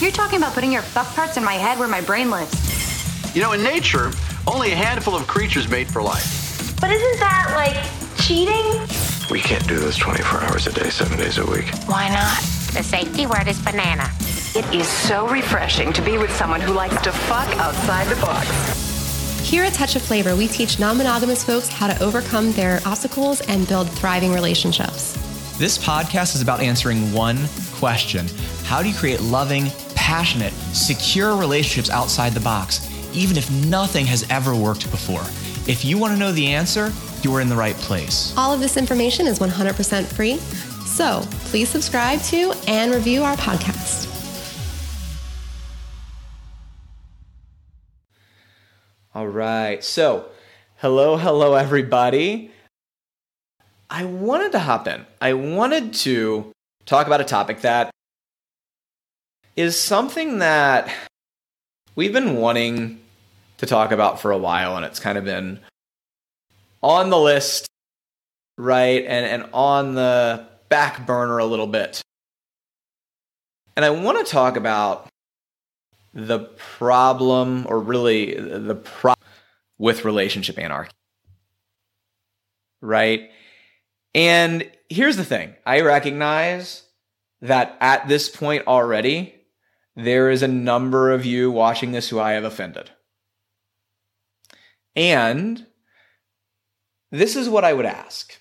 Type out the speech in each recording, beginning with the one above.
You're talking about putting your fuck parts in my head where my brain lives. You know, in nature, only a handful of creatures mate for life. But isn't that like cheating? We can't do this 24 hours a day, seven days a week. Why not? The safety word is banana. It is so refreshing to be with someone who likes to fuck outside the box. Here at Touch of Flavor, we teach non monogamous folks how to overcome their obstacles and build thriving relationships. This podcast is about answering one question How do you create loving, passionate, secure relationships outside the box, even if nothing has ever worked before? If you want to know the answer, you are in the right place. All of this information is 100% free. So please subscribe to and review our podcast. All right. So, hello, hello, everybody. I wanted to hop in. I wanted to talk about a topic that is something that we've been wanting to talk about for a while, and it's kind of been on the list, right? And, and on the back burner a little bit. And I want to talk about the problem, or really the problem with relationship anarchy. Right? And here's the thing I recognize that at this point already, there is a number of you watching this who I have offended. And this is what I would ask.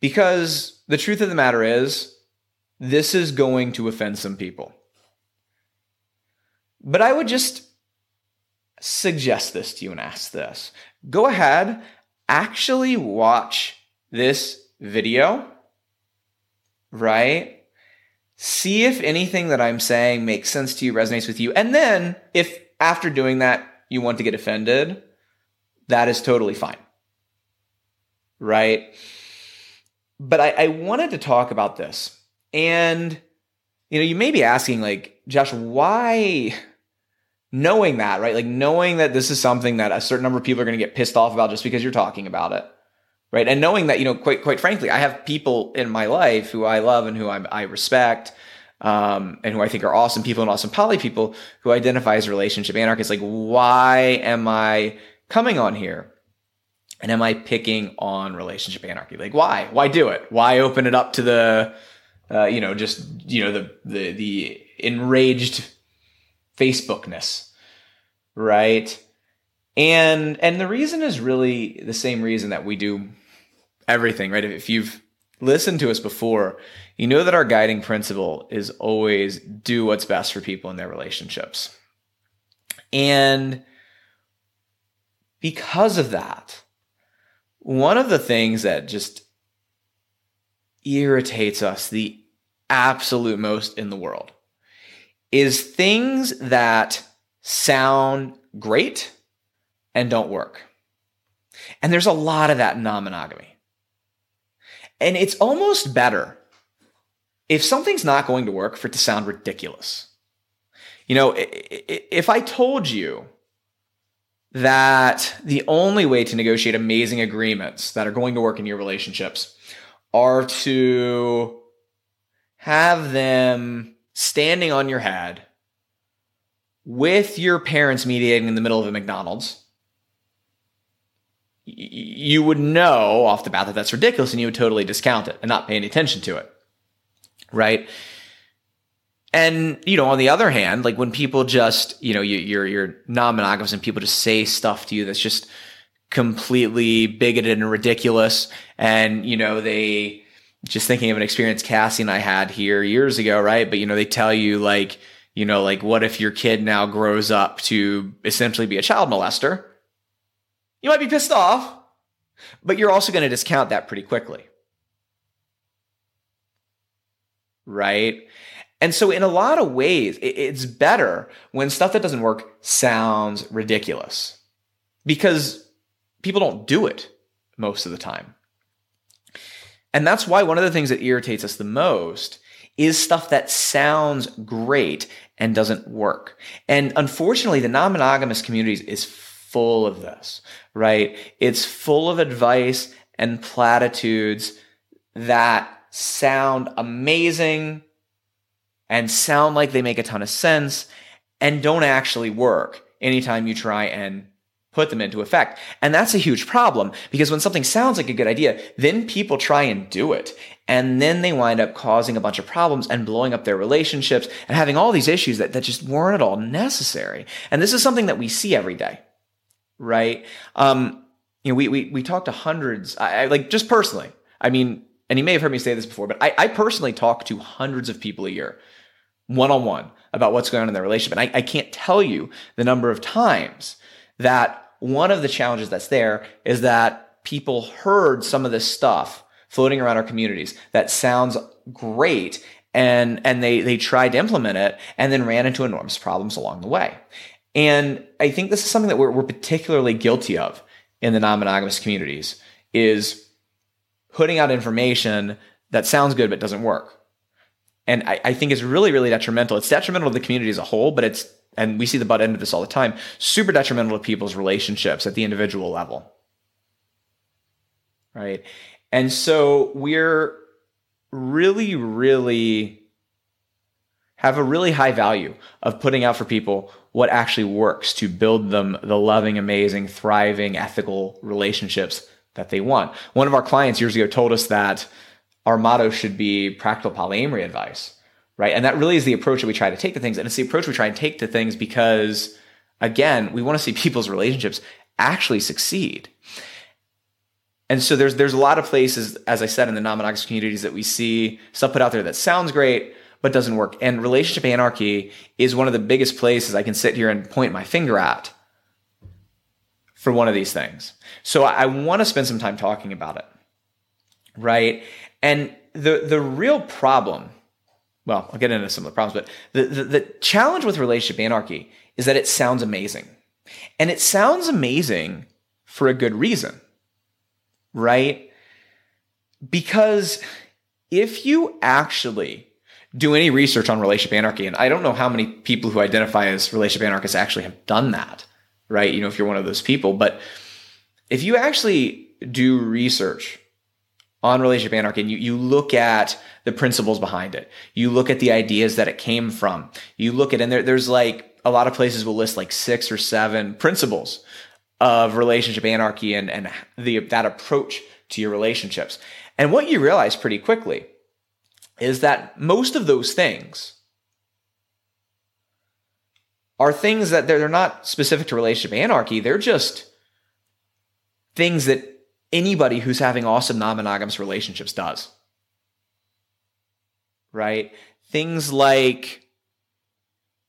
Because the truth of the matter is, this is going to offend some people. But I would just suggest this to you and ask this. Go ahead, actually watch this video, right? See if anything that I'm saying makes sense to you, resonates with you. And then, if after doing that, you want to get offended, that is totally fine, right? But I, I wanted to talk about this. And, you know, you may be asking, like, Josh, why? knowing that, right? Like knowing that this is something that a certain number of people are going to get pissed off about just because you're talking about it, right? And knowing that, you know, quite quite frankly, I have people in my life who I love and who I, I respect, um, and who I think are awesome people and awesome poly people who identify as relationship anarchists. Like, why am I coming on here? And am I picking on relationship anarchy? Like, why? Why do it? Why open it up to the, uh, you know, just you know the the the enraged Facebookness, right? And and the reason is really the same reason that we do everything, right? If you've listened to us before, you know that our guiding principle is always do what's best for people in their relationships. And because of that, one of the things that just irritates us the absolute most in the world is things that sound great and don't work. And there's a lot of that in non monogamy. And it's almost better if something's not going to work for it to sound ridiculous. You know, if I told you that the only way to negotiate amazing agreements that are going to work in your relationships are to have them standing on your head with your parents mediating in the middle of a McDonald's, you would know off the bat that that's ridiculous and you would totally discount it and not pay any attention to it. Right. And, you know, on the other hand, like when people just, you know, you, are you're non-monogamous and people just say stuff to you that's just completely bigoted and ridiculous. And, you know, they, just thinking of an experience Cassie and I had here years ago, right? But you know, they tell you like, you know, like what if your kid now grows up to essentially be a child molester? You might be pissed off, but you're also going to discount that pretty quickly. Right? And so, in a lot of ways, it's better when stuff that doesn't work sounds ridiculous because people don't do it most of the time. And that's why one of the things that irritates us the most is stuff that sounds great and doesn't work. And unfortunately, the non monogamous communities is full of this, right? It's full of advice and platitudes that sound amazing and sound like they make a ton of sense and don't actually work anytime you try and put them into effect. And that's a huge problem because when something sounds like a good idea, then people try and do it. And then they wind up causing a bunch of problems and blowing up their relationships and having all these issues that, that just weren't at all necessary. And this is something that we see every day, right? Um, you know, we, we, we talk to hundreds, I, I like just personally, I mean, and you may have heard me say this before, but I, I personally talk to hundreds of people a year, one on one, about what's going on in their relationship. And I, I can't tell you the number of times that one of the challenges that's there is that people heard some of this stuff floating around our communities that sounds great and and they they tried to implement it and then ran into enormous problems along the way. And I think this is something that we're, we're particularly guilty of in the non-monogamous communities is putting out information that sounds good but doesn't work. And I, I think it's really, really detrimental. It's detrimental to the community as a whole, but it's and we see the butt end of this all the time, super detrimental to people's relationships at the individual level. Right. And so we're really, really have a really high value of putting out for people what actually works to build them the loving, amazing, thriving, ethical relationships that they want. One of our clients years ago told us that our motto should be practical polyamory advice right? And that really is the approach that we try to take to things. And it's the approach we try and take to things because, again, we want to see people's relationships actually succeed. And so there's there's a lot of places, as I said, in the non-monogamous communities that we see stuff put out there that sounds great but doesn't work. And relationship anarchy is one of the biggest places I can sit here and point my finger at for one of these things. So I, I want to spend some time talking about it, right? And the the real problem well, I'll get into some of the problems, but the, the, the challenge with relationship anarchy is that it sounds amazing. And it sounds amazing for a good reason, right? Because if you actually do any research on relationship anarchy, and I don't know how many people who identify as relationship anarchists actually have done that, right? You know, if you're one of those people, but if you actually do research on relationship anarchy and you, you look at the principles behind it you look at the ideas that it came from you look at and there, there's like a lot of places will list like six or seven principles of relationship anarchy and, and the, that approach to your relationships and what you realize pretty quickly is that most of those things are things that they're, they're not specific to relationship anarchy they're just things that anybody who's having awesome non monogamous relationships does. Right? Things like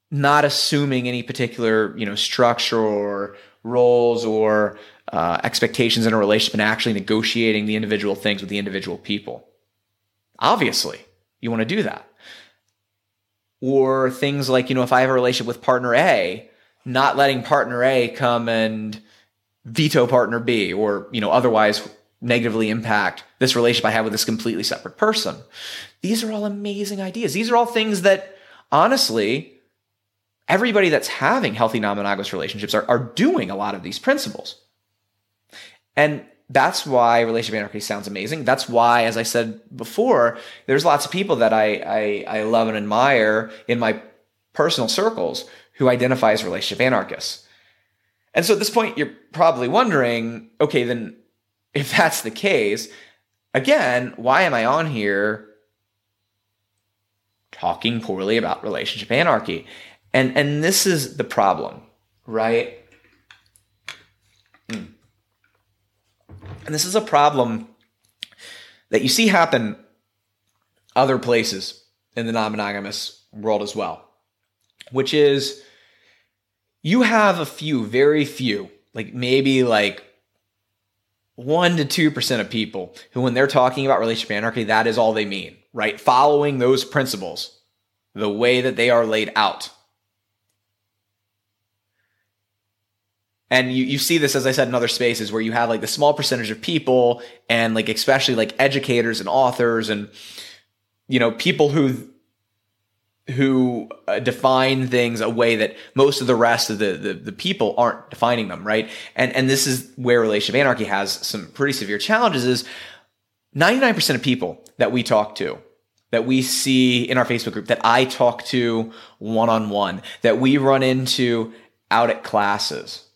not assuming any particular, you know, structure or roles or uh, expectations in a relationship and actually negotiating the individual things with the individual people. Obviously, you want to do that. Or things like, you know, if I have a relationship with partner A, not letting partner A come and veto partner B or, you know, otherwise negatively impact this relationship I have with this completely separate person. These are all amazing ideas. These are all things that honestly, everybody that's having healthy non-monogamous relationships are, are doing a lot of these principles. And that's why relationship anarchy sounds amazing. That's why, as I said before, there's lots of people that I, I, I love and admire in my personal circles who identify as relationship anarchists. And so at this point, you're probably wondering, okay, then if that's the case, again, why am I on here talking poorly about relationship anarchy? And and this is the problem, right? And this is a problem that you see happen other places in the non-monogamous world as well, which is you have a few, very few, like maybe like one to two percent of people who, when they're talking about relationship anarchy, that is all they mean, right? Following those principles, the way that they are laid out. And you, you see this, as I said, in other spaces where you have like the small percentage of people and like especially like educators and authors and you know people who who uh, define things a way that most of the rest of the, the, the people aren't defining them, right? And and this is where relationship anarchy has some pretty severe challenges. Is ninety nine percent of people that we talk to that we see in our Facebook group, that I talk to one on one, that we run into out at classes.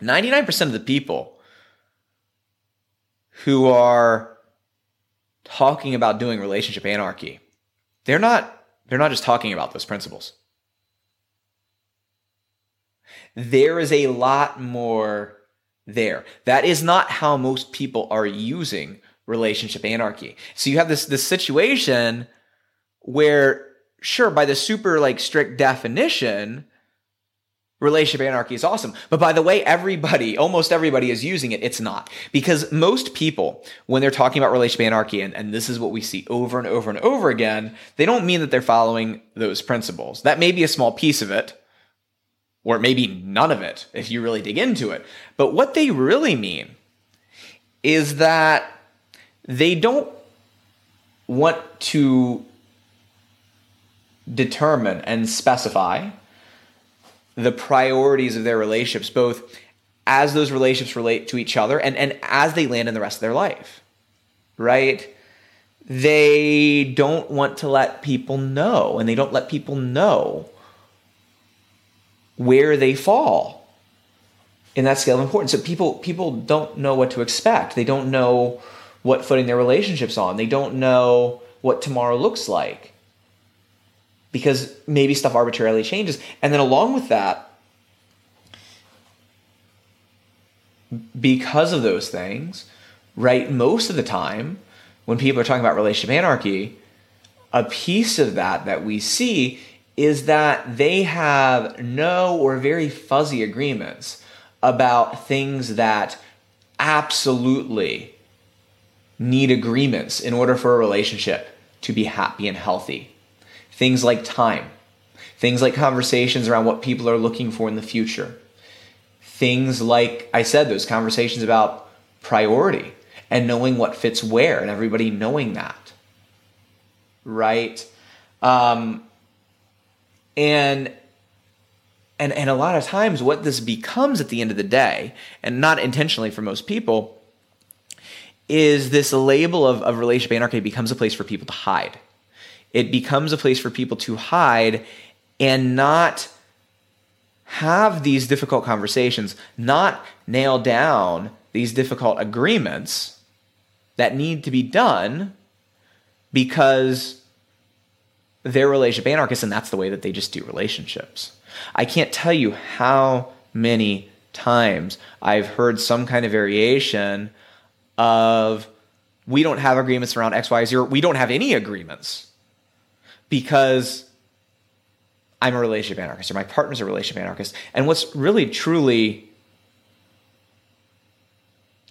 99% of the people who are talking about doing relationship anarchy, they're not they're not just talking about those principles. There is a lot more there. That is not how most people are using relationship anarchy. So you have this this situation where sure by the super like strict definition relationship anarchy is awesome. But by the way, everybody, almost everybody is using it. It's not. Because most people, when they're talking about relationship anarchy, and, and this is what we see over and over and over again, they don't mean that they're following those principles. That may be a small piece of it, or maybe none of it if you really dig into it. But what they really mean is that they don't want to determine and specify the priorities of their relationships, both as those relationships relate to each other and, and as they land in the rest of their life, right? They don't want to let people know, and they don't let people know where they fall in that scale of importance. So people people don't know what to expect. They don't know what footing their relationships on. They don't know what tomorrow looks like because maybe stuff arbitrarily changes. And then along with that, because of those things, right, most of the time when people are talking about relationship anarchy, a piece of that that we see is that they have no or very fuzzy agreements about things that absolutely need agreements in order for a relationship to be happy and healthy. Things like time, things like conversations around what people are looking for in the future, things like I said, those conversations about priority and knowing what fits where and everybody knowing that. Right? Um, and and and a lot of times what this becomes at the end of the day, and not intentionally for most people, is this label of, of relationship anarchy becomes a place for people to hide it becomes a place for people to hide and not have these difficult conversations, not nail down these difficult agreements that need to be done because they're relationship anarchists and that's the way that they just do relationships. I can't tell you how many times I've heard some kind of variation of we don't have agreements around X, Y, zero. We don't have any agreements because I'm a relationship anarchist or my partner's a relationship anarchist. And what's really truly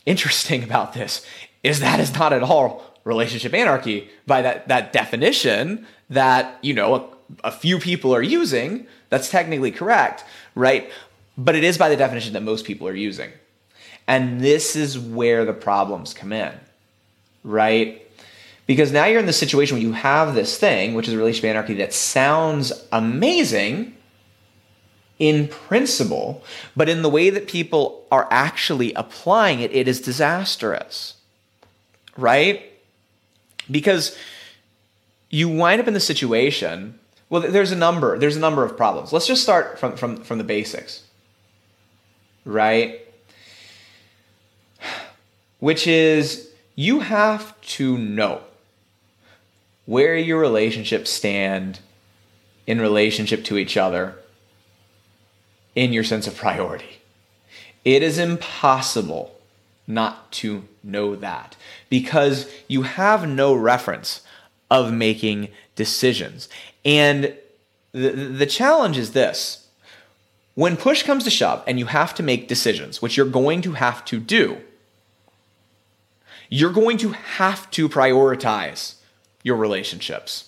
interesting about this is that is not at all relationship anarchy by that, that definition that, you know, a, a few people are using. That's technically correct, right? But it is by the definition that most people are using. And this is where the problems come in, right? Because now you're in the situation where you have this thing, which is a relationship anarchy, that sounds amazing in principle, but in the way that people are actually applying it, it is disastrous. Right? Because you wind up in the situation, well, there's a number, there's a number of problems. Let's just start from, from, from the basics. Right? Which is you have to know where your relationships stand in relationship to each other in your sense of priority. It is impossible not to know that because you have no reference of making decisions. And the, the challenge is this when push comes to shove and you have to make decisions, which you're going to have to do, you're going to have to prioritize your relationships.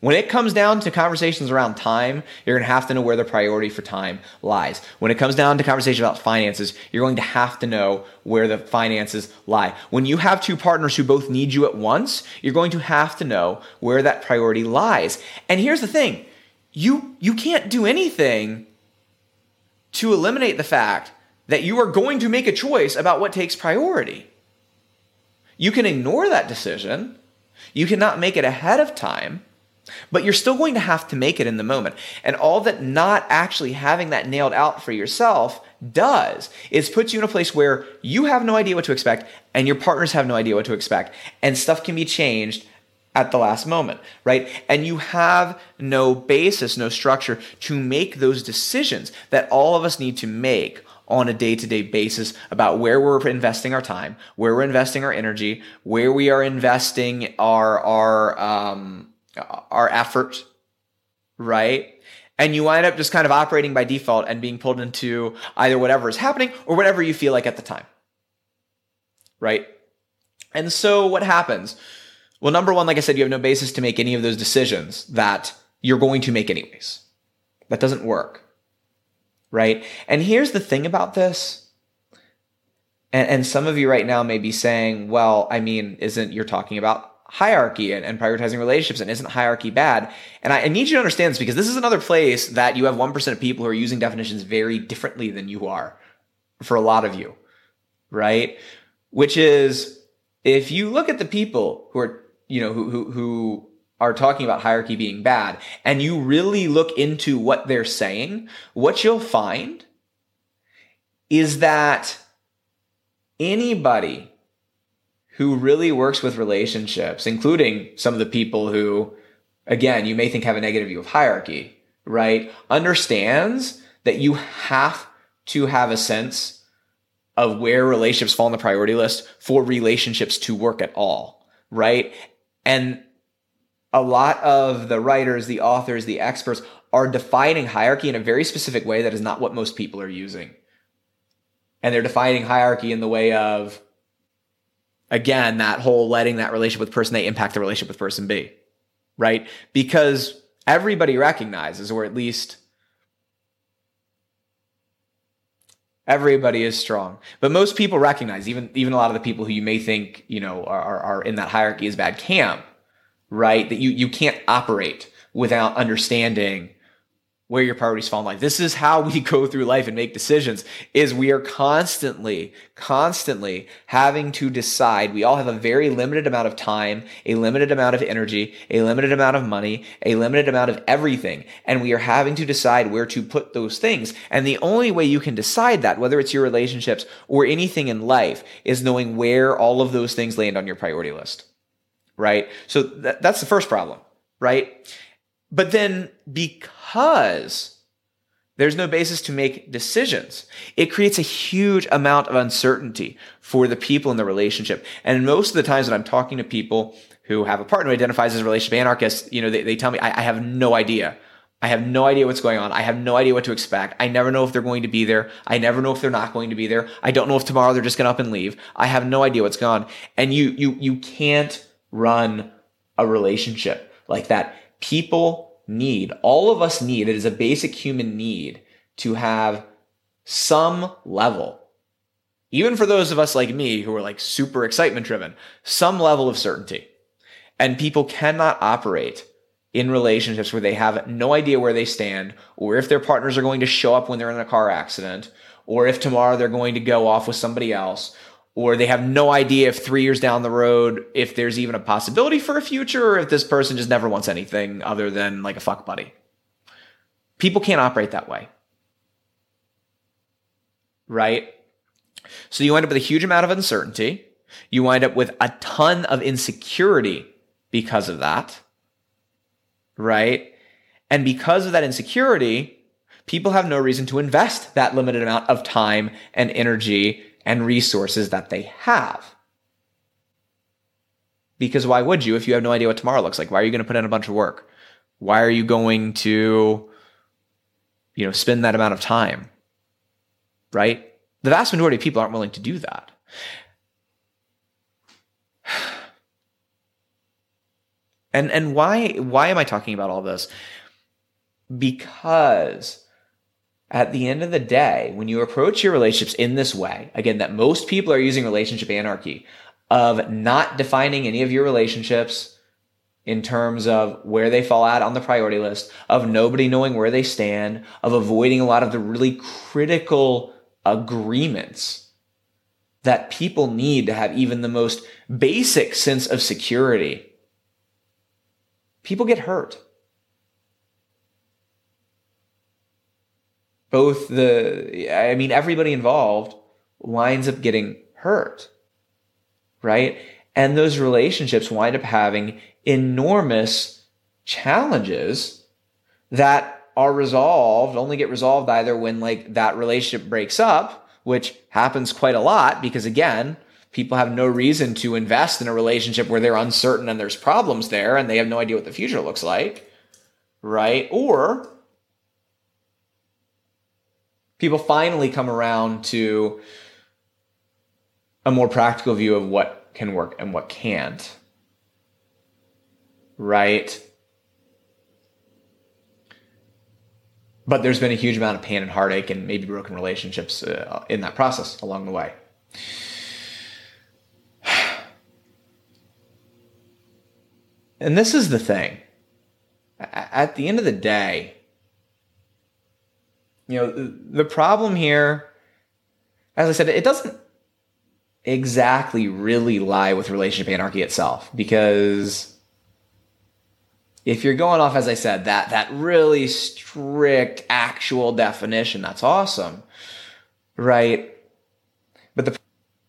When it comes down to conversations around time, you're going to have to know where the priority for time lies. When it comes down to conversations about finances, you're going to have to know where the finances lie. When you have two partners who both need you at once, you're going to have to know where that priority lies. And here's the thing you, you can't do anything to eliminate the fact that you are going to make a choice about what takes priority. You can ignore that decision You cannot make it ahead of time, but you're still going to have to make it in the moment. And all that not actually having that nailed out for yourself does is puts you in a place where you have no idea what to expect and your partners have no idea what to expect and stuff can be changed at the last moment, right? And you have no basis, no structure to make those decisions that all of us need to make on a day to day basis about where we're investing our time, where we're investing our energy, where we are investing our, our, um, our effort, right? And you wind up just kind of operating by default and being pulled into either whatever is happening or whatever you feel like at the time, right? And so what happens? Well, number one, like I said, you have no basis to make any of those decisions that you're going to make anyways. That doesn't work right? And here's the thing about this. And, and some of you right now may be saying, well, I mean, isn't you're talking about hierarchy and, and, prioritizing relationships and isn't hierarchy bad? And I, I, need you to understand this because this is another place that you have 1% of people who are using definitions very differently than you are for a lot of you, right? Which is if you look at the people who are, you know, who, who, who are talking about hierarchy being bad and you really look into what they're saying, what you'll find is that anybody who really works with relationships, including some of the people who, again, you may think have a negative view of hierarchy, right? Understands that you have to have a sense of where relationships fall on the priority list for relationships to work at all, right? And a lot of the writers, the authors, the experts are defining hierarchy in a very specific way that is not what most people are using. And they're defining hierarchy in the way of, again, that whole letting that relationship with person A impact the relationship with person B, right? Because everybody recognizes, or at least everybody is strong, but most people recognize, even even a lot of the people who you may think you know are, are in that hierarchy is bad camp right? That you, you can't operate without understanding where your priorities fall in life. This is how we go through life and make decisions is we are constantly, constantly having to decide. We all have a very limited amount of time, a limited amount of energy, a limited amount of money, a limited amount of everything. And we are having to decide where to put those things. And the only way you can decide that, whether it's your relationships or anything in life, is knowing where all of those things land on your priority list right? So th- that's the first problem, right? But then because there's no basis to make decisions, it creates a huge amount of uncertainty for the people in the relationship. And most of the times that I'm talking to people who have a partner who identifies as a relationship anarchist, you know, they, they tell me, I, I have no idea. I have no idea what's going on. I have no idea what to expect. I never know if they're going to be there. I never know if they're not going to be there. I don't know if tomorrow they're just going to up and leave. I have no idea what's on. And you, you, you can't run a relationship like that. People need, all of us need, it is a basic human need to have some level, even for those of us like me who are like super excitement driven, some level of certainty. And people cannot operate in relationships where they have no idea where they stand or if their partners are going to show up when they're in a car accident or if tomorrow they're going to go off with somebody else or they have no idea if three years down the road if there's even a possibility for a future or if this person just never wants anything other than like a fuck buddy. People can't operate that way. Right? So you end up with a huge amount of uncertainty. You wind up with a ton of insecurity because of that. Right? And because of that insecurity people have no reason to invest that limited amount of time and energy and resources that they have. Because why would you if you have no idea what tomorrow looks like? Why are you going to put in a bunch of work? Why are you going to, you know, spend that amount of time? Right? The vast majority of people aren't willing to do that. And and why why am I talking about all this? Because at the end of the day, when you approach your relationships in this way, again, that most people are using relationship anarchy of not defining any of your relationships in terms of where they fall out on the priority list, of nobody knowing where they stand, of avoiding a lot of the really critical agreements that people need to have even the most basic sense of security people get hurt. Both the, I mean, everybody involved winds up getting hurt, right? And those relationships wind up having enormous challenges that are resolved, only get resolved either when like that relationship breaks up, which happens quite a lot because again, people have no reason to invest in a relationship where they're uncertain and there's problems there and they have no idea what the future looks like, right? Or people finally come around to a more practical view of what can work and what can't, right? But there's been a huge amount of pain and heartache and maybe broken relationships uh, in that process along the way. And this is the thing. At the end of the day, you know, the problem here, as I said, it doesn't exactly really lie with relationship anarchy itself because if you're going off as i said that that really strict actual definition that's awesome right? But the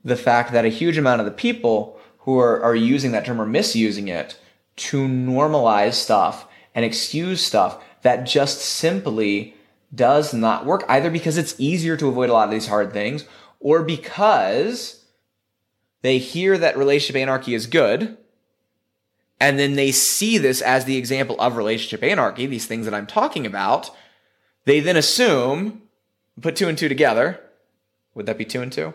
the fact that a huge amount of the people who are, are using that term are misusing it to normalize stuff and excuse stuff that just simply does not work either because it's easier to avoid a lot of these hard things or because they hear that relationship anarchy is good, and then they see this as the example of relationship anarchy, these things that I'm talking about. They then assume, put two and two together. Would that be two and two?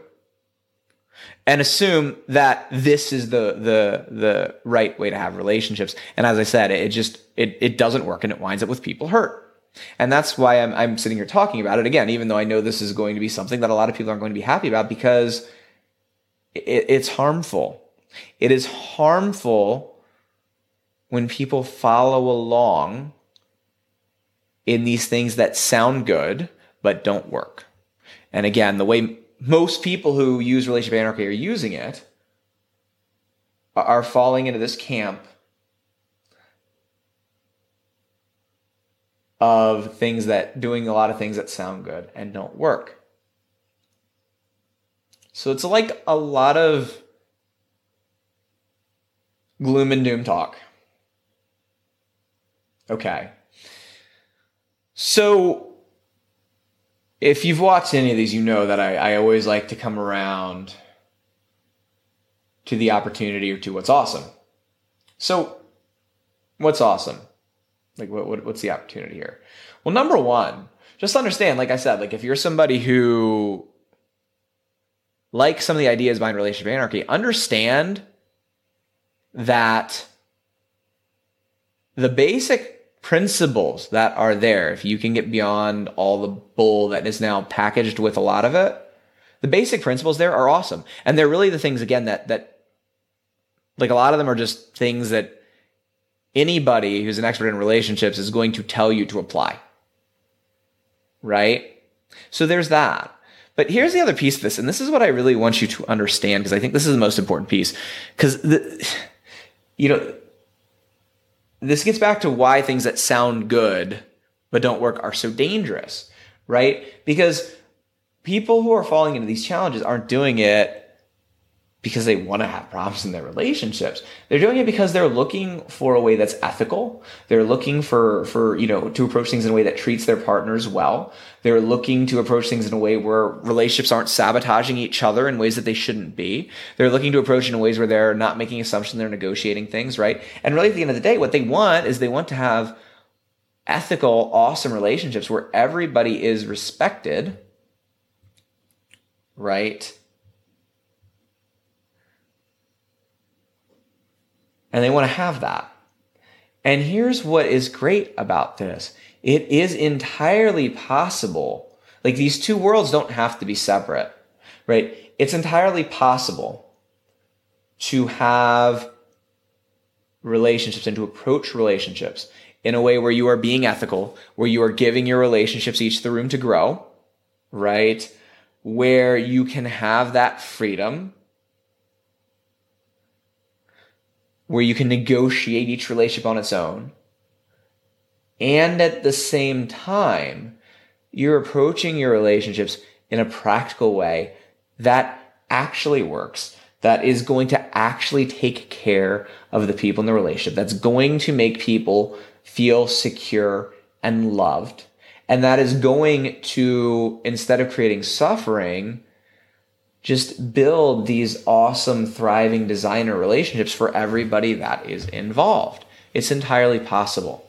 And assume that this is the the the right way to have relationships. And as I said, it just it it doesn't work and it winds up with people hurt. And that's why I'm I'm sitting here talking about it again, even though I know this is going to be something that a lot of people aren't going to be happy about because it, it's harmful. It is harmful when people follow along in these things that sound good but don't work. And again, the way most people who use relationship anarchy are using it are falling into this camp of things that doing a lot of things that sound good and don't work. So it's like a lot of gloom and doom talk. Okay. So if you've watched any of these, you know that I, I always like to come around to the opportunity or to what's awesome. So, what's awesome? Like, what, what, what's the opportunity here? Well, number one, just understand, like I said, like if you're somebody who like some of the ideas behind relationship anarchy, understand that the basic principles that are there, if you can get beyond all the bull that is now packaged with a lot of it, the basic principles there are awesome. And they're really the things again that that like a lot of them are just things that anybody who's an expert in relationships is going to tell you to apply. Right? So there's that. But here's the other piece of this, and this is what I really want you to understand because I think this is the most important piece. Because the, you know, this gets back to why things that sound good but don't work are so dangerous, right? Because people who are falling into these challenges aren't doing it because they want to have problems in their relationships. They're doing it because they're looking for a way that's ethical. They're looking for, for, you know, to approach things in a way that treats their partners well. They're looking to approach things in a way where relationships aren't sabotaging each other in ways that they shouldn't be. They're looking to approach in ways where they're not making assumptions, they're negotiating things, right? And really at the end of the day, what they want is they want to have ethical, awesome relationships where everybody is respected, right? And they want to have that. And here's what is great about this it is entirely possible. Like these two worlds don't have to be separate, right? It's entirely possible to have relationships and to approach relationships in a way where you are being ethical, where you are giving your relationships each the room to grow, right? Where you can have that freedom where you can negotiate each relationship on its own. And at the same time, you're approaching your relationships in a practical way that actually works, that is going to actually take care of the people in the relationship, that's going to make people feel secure and loved. And that is going to, instead of creating suffering, just build these awesome, thriving designer relationships for everybody that is involved. It's entirely possible,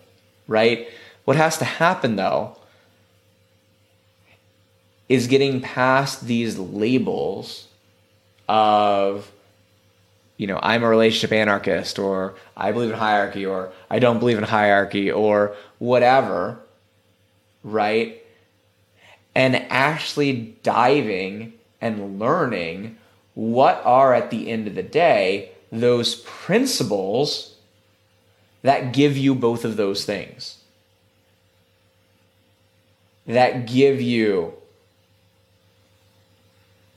right? What has to happen though is getting past these labels of, you know, I'm a relationship anarchist, or I believe in hierarchy, or I don't believe in hierarchy, or whatever, right? And actually diving and learning what are at the end of the day those principles that give you both of those things. That give you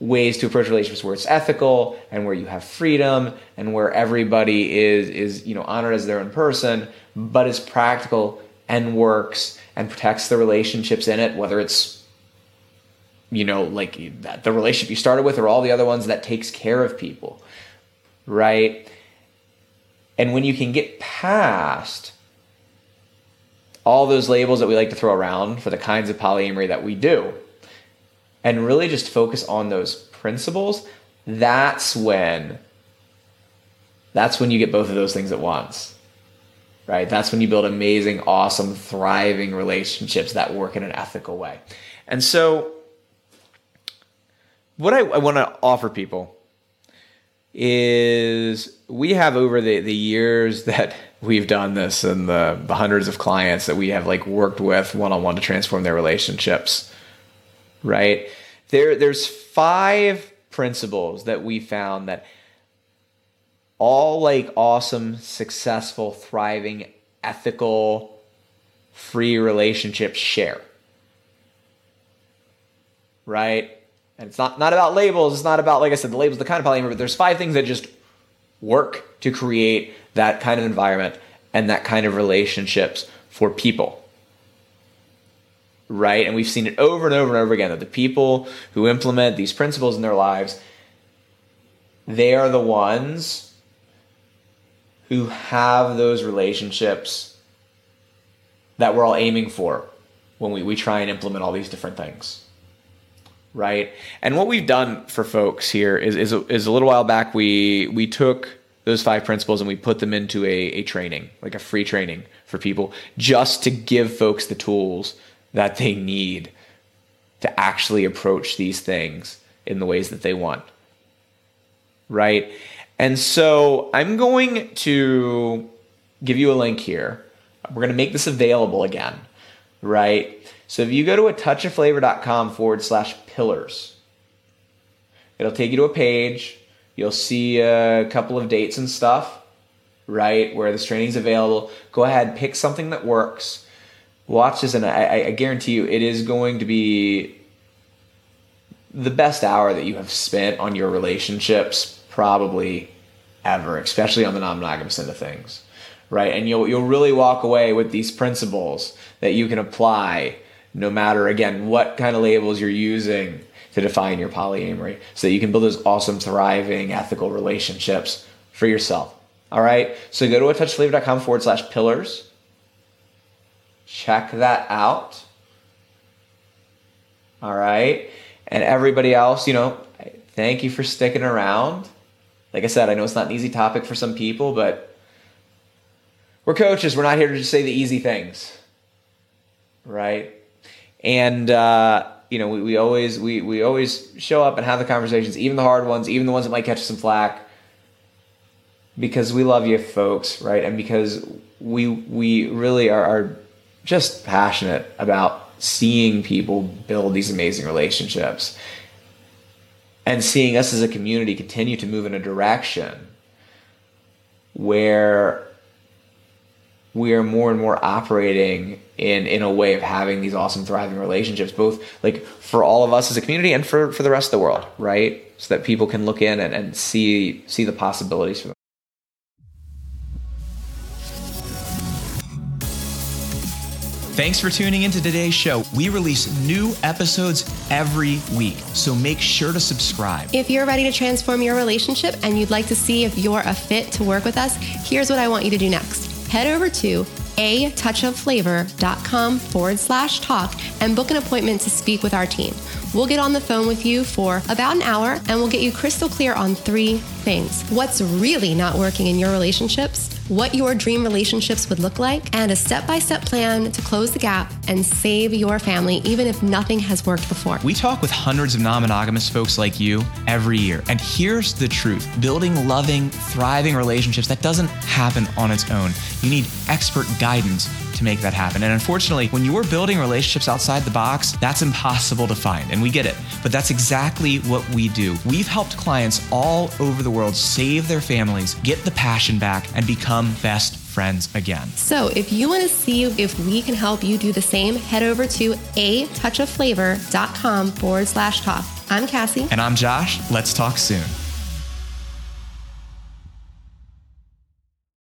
ways to approach relationships where it's ethical and where you have freedom and where everybody is is you know honored as their own person but is practical and works and protects the relationships in it whether it's you know, like the relationship you started with or all the other ones that takes care of people, right? And when you can get past all those labels that we like to throw around for the kinds of polyamory that we do, and really just focus on those principles, that's when that's when you get both of those things at once. Right? That's when you build amazing, awesome, thriving relationships that work in an ethical way. And so what I, I want to offer people is we have over the, the years that we've done this and the, the hundreds of clients that we have like worked with one-on-one to transform their relationships right? There there's five principles that we found that all like awesome successful thriving ethical free relationships share right and it's not, not about labels. It's not about, like I said, the labels, the kind of polyamory, but there's five things that just work to create that kind of environment and that kind of relationships for people. Right? And we've seen it over and over and over again that the people who implement these principles in their lives, they are the ones who have those relationships that we're all aiming for when we, we try and implement all these different things right? And what we've done for folks here is is a, is a little while back we we took those five principles and we put them into a, a training, like a free training for people, just to give folks the tools that they need to actually approach these things in the ways that they want. Right? And so I'm going to give you a link here. We're going to make this available again, right? So if you go to a touchofflavor.com forward slash pillars, it'll take you to a page. You'll see a couple of dates and stuff, right? Where this training is available. Go ahead, pick something that works. Watch this, and I, I guarantee you it is going to be the best hour that you have spent on your relationships probably ever, especially on the non-monogamous end of things, right? And you'll you'll really walk away with these principles that you can apply no matter again what kind of labels you're using to define your polyamory so that you can build those awesome thriving ethical relationships for yourself. All right? So go to a touchflavor.com forward slash pillars. Check that out. All right? And everybody else you know thank you for sticking around. Like i said i know it's not an easy topic for some people but we're coaches. We're not here to just say the easy things. Right and uh, you know we, we always we, we always show up and have the conversations even the hard ones even the ones that might catch some flack because we love you folks right? And because we we really are, are just passionate about seeing people build these amazing relationships and seeing us as a community continue to move in a direction where we are more and more operating in in a way of having these awesome thriving relationships both like for all of us as a community and for for the rest of the world right so that people can look in and, and see see the possibilities for them Thanks for tuning into today's show. We release new episodes every week, so make sure to subscribe. If you're ready to transform your relationship and you'd like to see if you're a fit to work with us, here's what I want you to do next. Head over to a touchofflavor.com forward slash talk and book an appointment to speak with our team. We'll get on the phone with you for about an hour and we'll get you crystal clear on three things what's really not working in your relationships, what your dream relationships would look like, and a step by step plan to close the gap and save your family, even if nothing has worked before. We talk with hundreds of non monogamous folks like you every year. And here's the truth building loving, thriving relationships, that doesn't happen on its own. You need expert guidance to make that happen. And unfortunately, when you're building relationships outside the box, that's impossible to find. And we get it. But that's exactly what we do. We've helped clients all over the world save their families, get the passion back, and become best friends again. So if you want to see if we can help you do the same, head over to a touch touchofflavor.com forward slash talk. I'm Cassie. And I'm Josh. Let's talk soon.